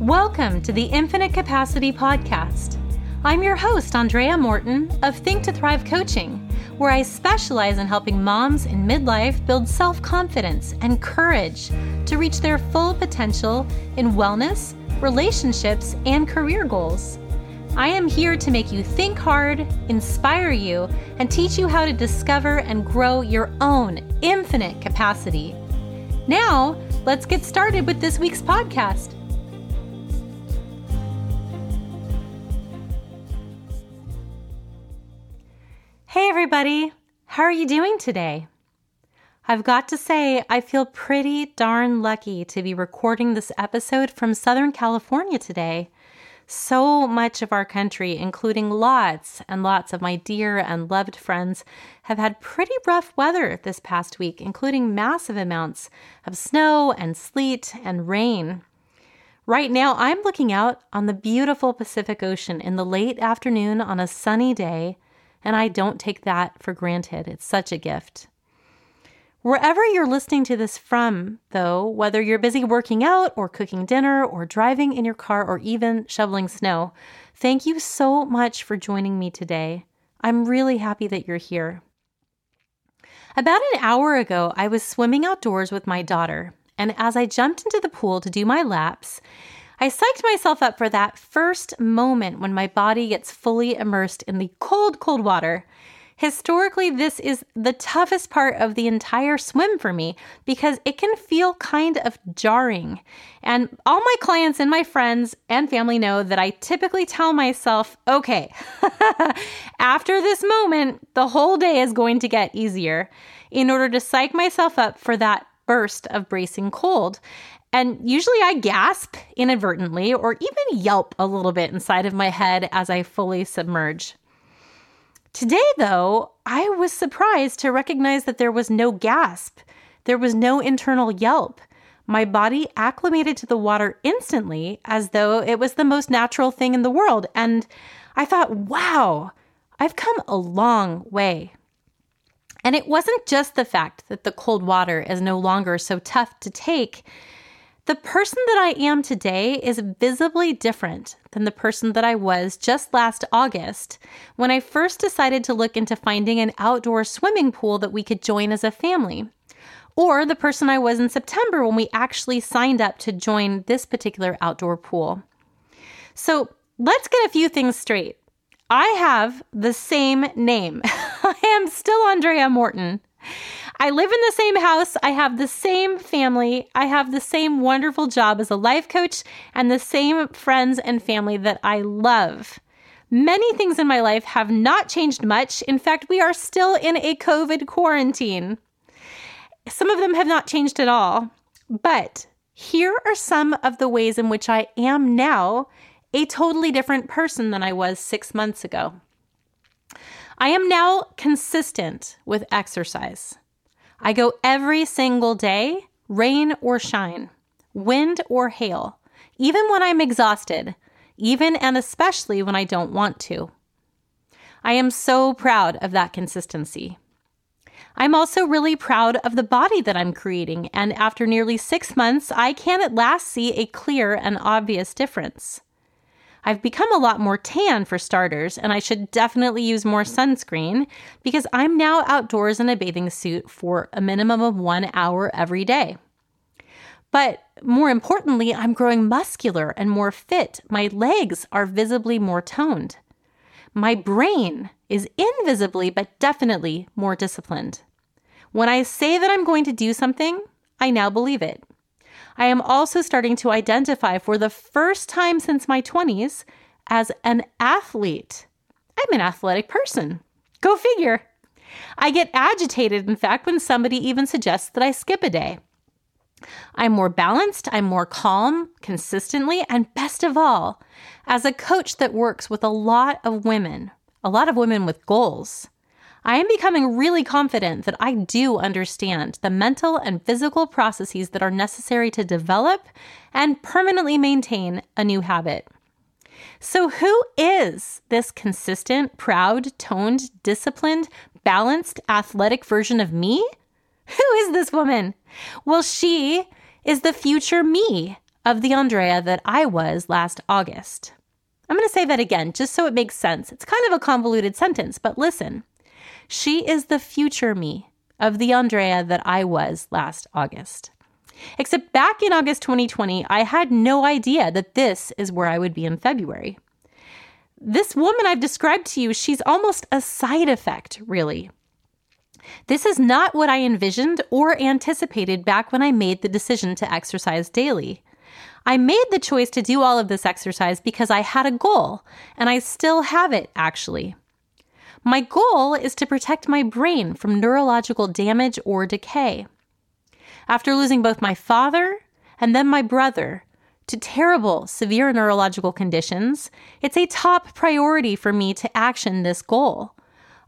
Welcome to the Infinite Capacity Podcast. I'm your host, Andrea Morton of Think to Thrive Coaching, where I specialize in helping moms in midlife build self confidence and courage to reach their full potential in wellness, relationships, and career goals. I am here to make you think hard, inspire you, and teach you how to discover and grow your own infinite capacity. Now, let's get started with this week's podcast. Hey, everybody. How are you doing today? I've got to say, I feel pretty darn lucky to be recording this episode from Southern California today. So much of our country, including lots and lots of my dear and loved friends, have had pretty rough weather this past week, including massive amounts of snow and sleet and rain. Right now, I'm looking out on the beautiful Pacific Ocean in the late afternoon on a sunny day, and I don't take that for granted. It's such a gift. Wherever you're listening to this from, though, whether you're busy working out or cooking dinner or driving in your car or even shoveling snow, thank you so much for joining me today. I'm really happy that you're here. About an hour ago, I was swimming outdoors with my daughter, and as I jumped into the pool to do my laps, I psyched myself up for that first moment when my body gets fully immersed in the cold, cold water Historically, this is the toughest part of the entire swim for me because it can feel kind of jarring. And all my clients and my friends and family know that I typically tell myself, okay, after this moment, the whole day is going to get easier in order to psych myself up for that burst of bracing cold. And usually I gasp inadvertently or even yelp a little bit inside of my head as I fully submerge. Today, though, I was surprised to recognize that there was no gasp, there was no internal yelp. My body acclimated to the water instantly as though it was the most natural thing in the world. And I thought, wow, I've come a long way. And it wasn't just the fact that the cold water is no longer so tough to take. The person that I am today is visibly different than the person that I was just last August when I first decided to look into finding an outdoor swimming pool that we could join as a family. Or the person I was in September when we actually signed up to join this particular outdoor pool. So let's get a few things straight. I have the same name. I am still Andrea Morton. I live in the same house. I have the same family. I have the same wonderful job as a life coach and the same friends and family that I love. Many things in my life have not changed much. In fact, we are still in a COVID quarantine. Some of them have not changed at all. But here are some of the ways in which I am now a totally different person than I was six months ago. I am now consistent with exercise. I go every single day, rain or shine, wind or hail, even when I'm exhausted, even and especially when I don't want to. I am so proud of that consistency. I'm also really proud of the body that I'm creating, and after nearly six months, I can at last see a clear and obvious difference. I've become a lot more tan for starters, and I should definitely use more sunscreen because I'm now outdoors in a bathing suit for a minimum of one hour every day. But more importantly, I'm growing muscular and more fit. My legs are visibly more toned. My brain is invisibly but definitely more disciplined. When I say that I'm going to do something, I now believe it. I am also starting to identify for the first time since my 20s as an athlete. I'm an athletic person. Go figure. I get agitated, in fact, when somebody even suggests that I skip a day. I'm more balanced, I'm more calm consistently, and best of all, as a coach that works with a lot of women, a lot of women with goals, I am becoming really confident that I do understand the mental and physical processes that are necessary to develop and permanently maintain a new habit. So, who is this consistent, proud, toned, disciplined, balanced, athletic version of me? Who is this woman? Well, she is the future me of the Andrea that I was last August. I'm going to say that again just so it makes sense. It's kind of a convoluted sentence, but listen. She is the future me of the Andrea that I was last August. Except back in August 2020, I had no idea that this is where I would be in February. This woman I've described to you, she's almost a side effect, really. This is not what I envisioned or anticipated back when I made the decision to exercise daily. I made the choice to do all of this exercise because I had a goal, and I still have it, actually. My goal is to protect my brain from neurological damage or decay. After losing both my father and then my brother to terrible, severe neurological conditions, it's a top priority for me to action this goal.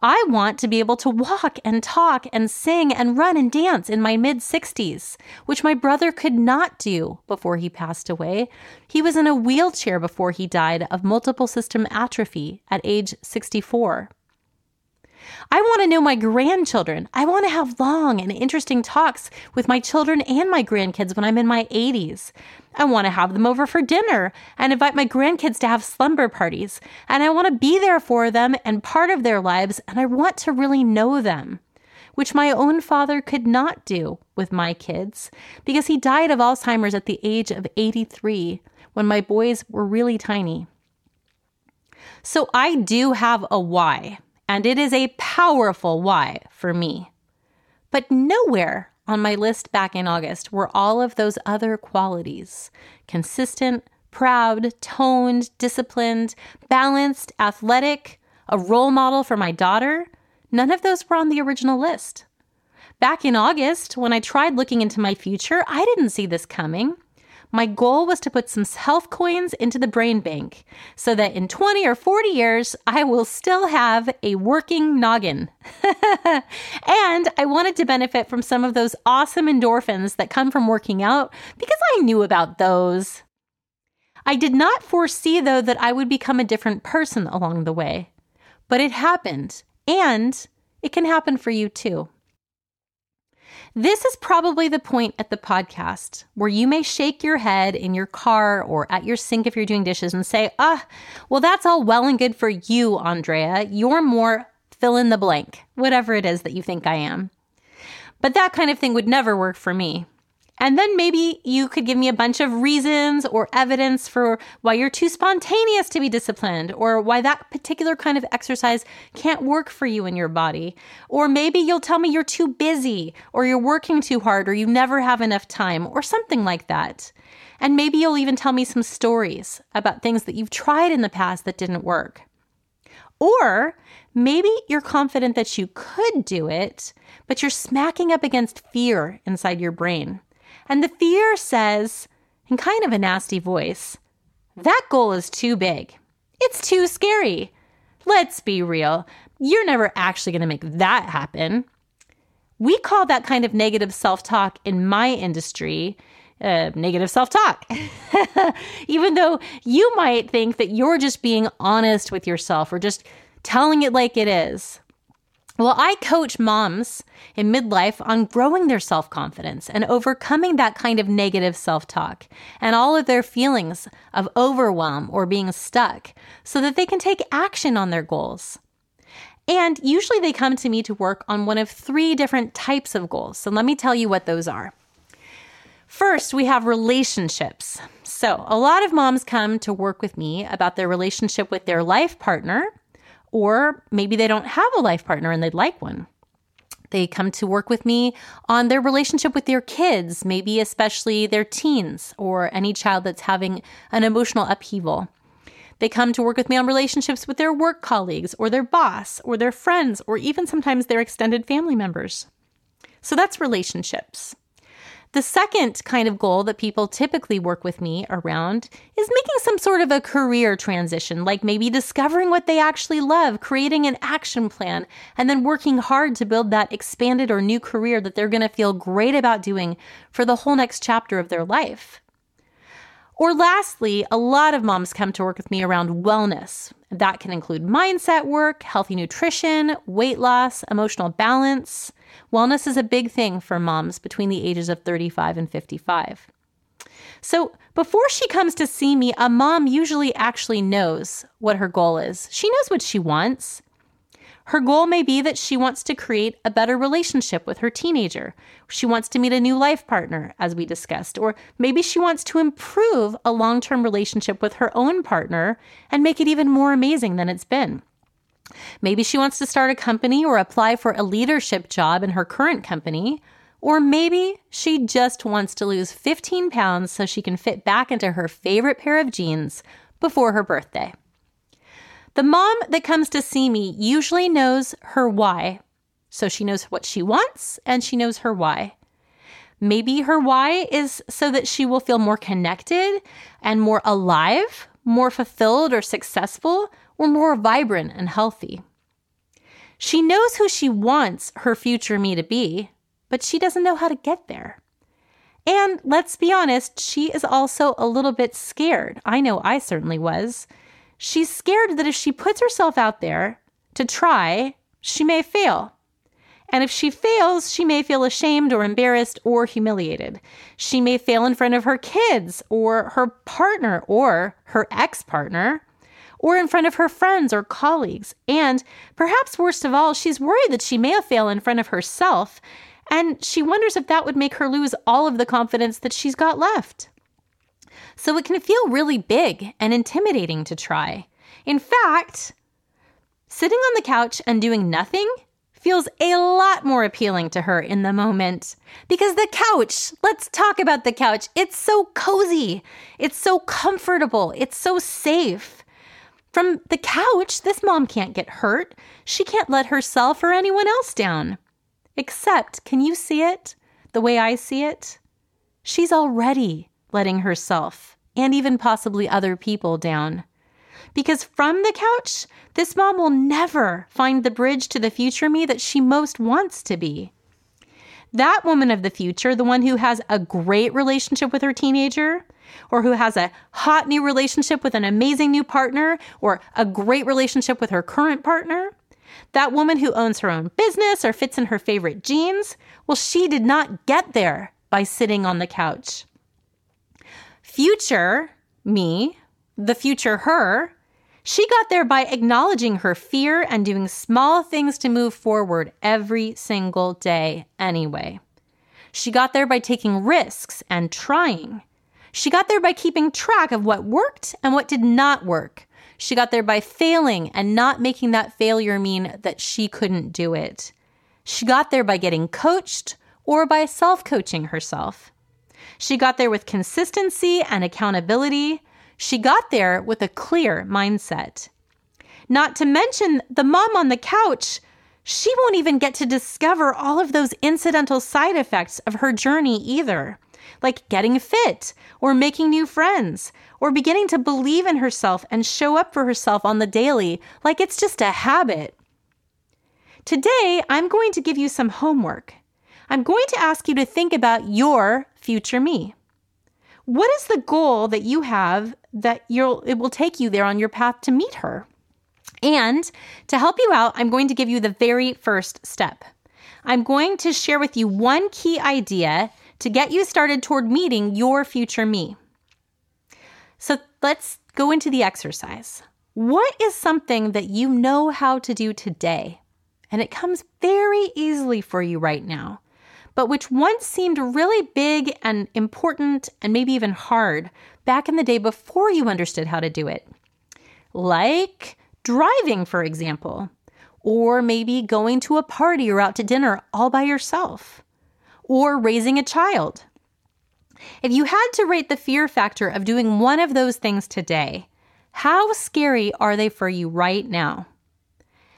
I want to be able to walk and talk and sing and run and dance in my mid 60s, which my brother could not do before he passed away. He was in a wheelchair before he died of multiple system atrophy at age 64. I want to know my grandchildren. I want to have long and interesting talks with my children and my grandkids when I'm in my 80s. I want to have them over for dinner and invite my grandkids to have slumber parties. And I want to be there for them and part of their lives, and I want to really know them, which my own father could not do with my kids because he died of Alzheimer's at the age of 83 when my boys were really tiny. So I do have a why and it is a powerful why for me. But nowhere on my list back in August were all of those other qualities consistent, proud, toned, disciplined, balanced, athletic, a role model for my daughter. None of those were on the original list. Back in August, when I tried looking into my future, I didn't see this coming. My goal was to put some health coins into the brain bank so that in 20 or 40 years, I will still have a working noggin. and I wanted to benefit from some of those awesome endorphins that come from working out because I knew about those. I did not foresee, though, that I would become a different person along the way. But it happened, and it can happen for you too. This is probably the point at the podcast where you may shake your head in your car or at your sink if you're doing dishes and say, ah, well, that's all well and good for you, Andrea. You're more fill in the blank, whatever it is that you think I am. But that kind of thing would never work for me. And then maybe you could give me a bunch of reasons or evidence for why you're too spontaneous to be disciplined, or why that particular kind of exercise can't work for you in your body. Or maybe you'll tell me you're too busy, or you're working too hard, or you never have enough time, or something like that. And maybe you'll even tell me some stories about things that you've tried in the past that didn't work. Or maybe you're confident that you could do it, but you're smacking up against fear inside your brain. And the fear says, in kind of a nasty voice, that goal is too big. It's too scary. Let's be real. You're never actually going to make that happen. We call that kind of negative self talk in my industry uh, negative self talk. Even though you might think that you're just being honest with yourself or just telling it like it is. Well, I coach moms in midlife on growing their self confidence and overcoming that kind of negative self talk and all of their feelings of overwhelm or being stuck so that they can take action on their goals. And usually they come to me to work on one of three different types of goals. So let me tell you what those are. First, we have relationships. So, a lot of moms come to work with me about their relationship with their life partner or maybe they don't have a life partner and they'd like one. They come to work with me on their relationship with their kids, maybe especially their teens or any child that's having an emotional upheaval. They come to work with me on relationships with their work colleagues or their boss or their friends or even sometimes their extended family members. So that's relationships. The second kind of goal that people typically work with me around is making some sort of a career transition, like maybe discovering what they actually love, creating an action plan, and then working hard to build that expanded or new career that they're going to feel great about doing for the whole next chapter of their life. Or lastly, a lot of moms come to work with me around wellness. That can include mindset work, healthy nutrition, weight loss, emotional balance. Wellness is a big thing for moms between the ages of 35 and 55. So, before she comes to see me, a mom usually actually knows what her goal is. She knows what she wants. Her goal may be that she wants to create a better relationship with her teenager. She wants to meet a new life partner, as we discussed, or maybe she wants to improve a long term relationship with her own partner and make it even more amazing than it's been. Maybe she wants to start a company or apply for a leadership job in her current company. Or maybe she just wants to lose 15 pounds so she can fit back into her favorite pair of jeans before her birthday. The mom that comes to see me usually knows her why. So she knows what she wants and she knows her why. Maybe her why is so that she will feel more connected and more alive, more fulfilled or successful, or more vibrant and healthy. She knows who she wants her future me to be, but she doesn't know how to get there. And let's be honest, she is also a little bit scared. I know I certainly was. She's scared that if she puts herself out there to try, she may fail. And if she fails, she may feel ashamed or embarrassed or humiliated. She may fail in front of her kids or her partner or her ex partner or in front of her friends or colleagues. And perhaps worst of all, she's worried that she may fail in front of herself. And she wonders if that would make her lose all of the confidence that she's got left. So it can feel really big and intimidating to try. In fact, sitting on the couch and doing nothing feels a lot more appealing to her in the moment. Because the couch, let's talk about the couch. It's so cozy, it's so comfortable, it's so safe. From the couch, this mom can't get hurt. She can't let herself or anyone else down. Except, can you see it the way I see it? She's already letting herself and even possibly other people down. Because from the couch, this mom will never find the bridge to the future me that she most wants to be. That woman of the future, the one who has a great relationship with her teenager, or who has a hot new relationship with an amazing new partner, or a great relationship with her current partner, that woman who owns her own business or fits in her favorite jeans, well, she did not get there by sitting on the couch. Future me, the future her, she got there by acknowledging her fear and doing small things to move forward every single day anyway. She got there by taking risks and trying. She got there by keeping track of what worked and what did not work. She got there by failing and not making that failure mean that she couldn't do it. She got there by getting coached or by self coaching herself. She got there with consistency and accountability. She got there with a clear mindset. Not to mention the mom on the couch, she won't even get to discover all of those incidental side effects of her journey either, like getting fit or making new friends or beginning to believe in herself and show up for herself on the daily like it's just a habit. Today, I'm going to give you some homework. I'm going to ask you to think about your future me. What is the goal that you have that you'll it will take you there on your path to meet her? And to help you out, I'm going to give you the very first step. I'm going to share with you one key idea to get you started toward meeting your future me. So let's go into the exercise. What is something that you know how to do today? And it comes very easily for you right now but which once seemed really big and important and maybe even hard back in the day before you understood how to do it. Like driving, for example, or maybe going to a party or out to dinner all by yourself, or raising a child. If you had to rate the fear factor of doing one of those things today, how scary are they for you right now?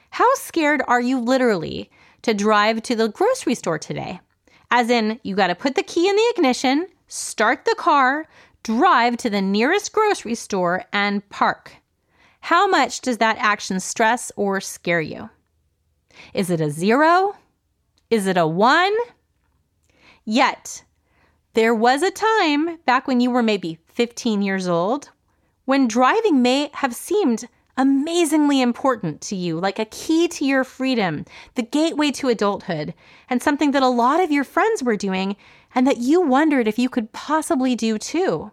How scared are you literally to drive to the grocery store today? As in, you got to put the key in the ignition, start the car, drive to the nearest grocery store, and park. How much does that action stress or scare you? Is it a zero? Is it a one? Yet, there was a time back when you were maybe 15 years old, when driving may have seemed amazingly important to you, like a key to your freedom, the gateway to adulthood, and something that a lot of your friends were doing and that you wondered if you could possibly do too.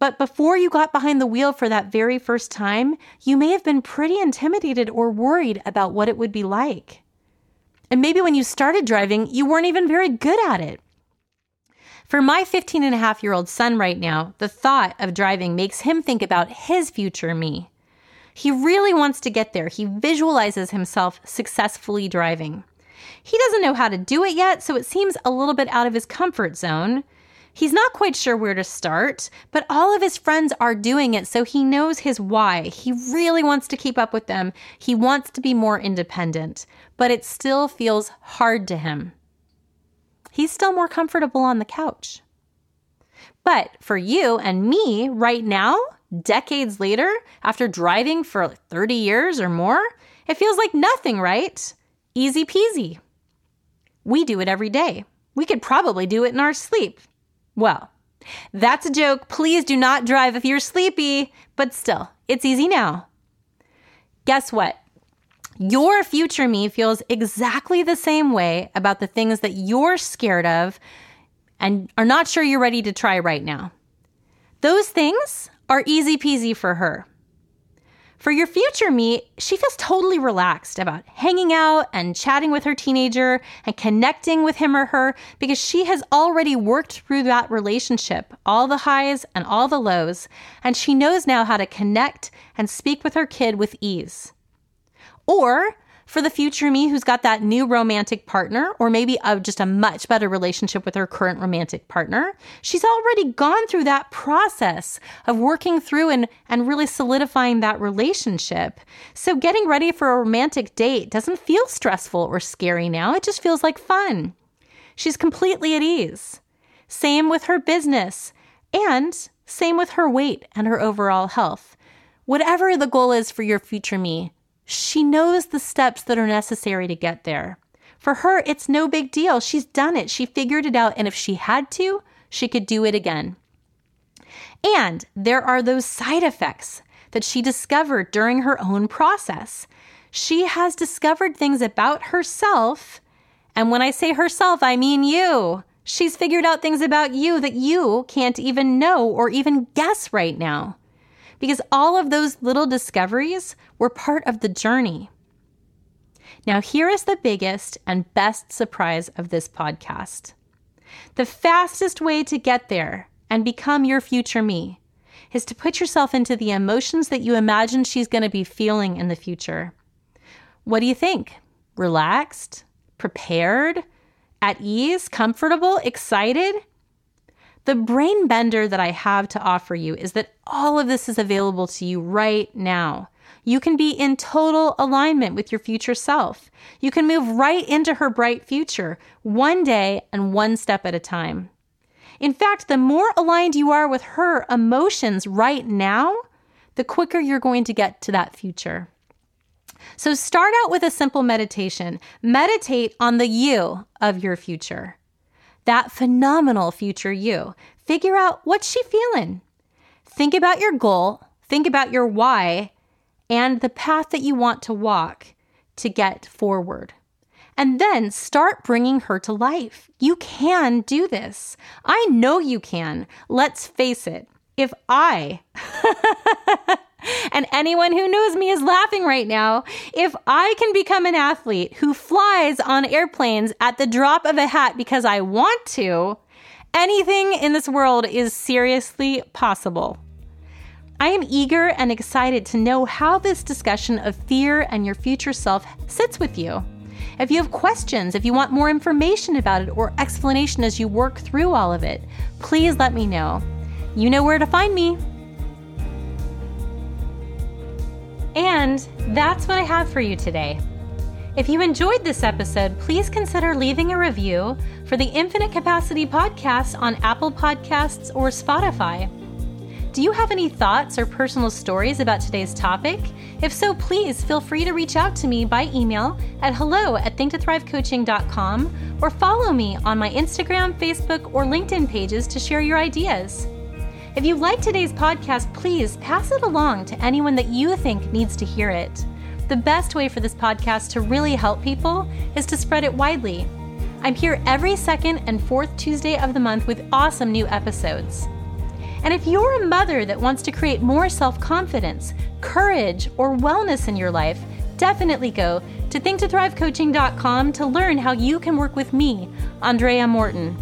But before you got behind the wheel for that very first time, you may have been pretty intimidated or worried about what it would be like. And maybe when you started driving, you weren't even very good at it. For my 15 and a half year old son right now, the thought of driving makes him think about his future me. He really wants to get there. He visualizes himself successfully driving. He doesn't know how to do it yet, so it seems a little bit out of his comfort zone. He's not quite sure where to start, but all of his friends are doing it, so he knows his why. He really wants to keep up with them. He wants to be more independent, but it still feels hard to him he's still more comfortable on the couch. But for you and me right now, decades later, after driving for 30 years or more, it feels like nothing, right? Easy peasy. We do it every day. We could probably do it in our sleep. Well, that's a joke. Please do not drive if you're sleepy, but still, it's easy now. Guess what? Your future me feels exactly the same way about the things that you're scared of and are not sure you're ready to try right now. Those things are easy peasy for her. For your future me, she feels totally relaxed about hanging out and chatting with her teenager and connecting with him or her because she has already worked through that relationship, all the highs and all the lows, and she knows now how to connect and speak with her kid with ease. Or for the future me who's got that new romantic partner, or maybe a, just a much better relationship with her current romantic partner, she's already gone through that process of working through and, and really solidifying that relationship. So getting ready for a romantic date doesn't feel stressful or scary now, it just feels like fun. She's completely at ease. Same with her business, and same with her weight and her overall health. Whatever the goal is for your future me, she knows the steps that are necessary to get there. For her, it's no big deal. She's done it. She figured it out. And if she had to, she could do it again. And there are those side effects that she discovered during her own process. She has discovered things about herself. And when I say herself, I mean you. She's figured out things about you that you can't even know or even guess right now because all of those little discoveries were part of the journey. Now, here is the biggest and best surprise of this podcast. The fastest way to get there and become your future me is to put yourself into the emotions that you imagine she's going to be feeling in the future. What do you think? Relaxed? Prepared? At ease? Comfortable? Excited? The brain bender that I have to offer you is that all of this is available to you right now. You can be in total alignment with your future self. You can move right into her bright future, one day and one step at a time. In fact, the more aligned you are with her emotions right now, the quicker you're going to get to that future. So start out with a simple meditation. Meditate on the you of your future that phenomenal future you. Figure out what's she feeling. Think about your goal, think about your why, and the path that you want to walk to get forward. And then start bringing her to life. You can do this. I know you can. Let's face it. If I and anyone who knows me is laughing right now. If I can become an athlete who flies on airplanes at the drop of a hat because I want to, anything in this world is seriously possible. I am eager and excited to know how this discussion of fear and your future self sits with you. If you have questions, if you want more information about it or explanation as you work through all of it, please let me know. You know where to find me. And that's what I have for you today. If you enjoyed this episode, please consider leaving a review for the Infinite Capacity Podcast on Apple Podcasts or Spotify. Do you have any thoughts or personal stories about today's topic? If so, please feel free to reach out to me by email at hello at thinktothrivecoaching.com or follow me on my Instagram, Facebook, or LinkedIn pages to share your ideas. If you like today's podcast, please pass it along to anyone that you think needs to hear it. The best way for this podcast to really help people is to spread it widely. I'm here every second and fourth Tuesday of the month with awesome new episodes. And if you're a mother that wants to create more self confidence, courage, or wellness in your life, definitely go to thinktothrivecoaching.com to learn how you can work with me, Andrea Morton.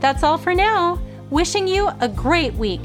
That's all for now. Wishing you a great week.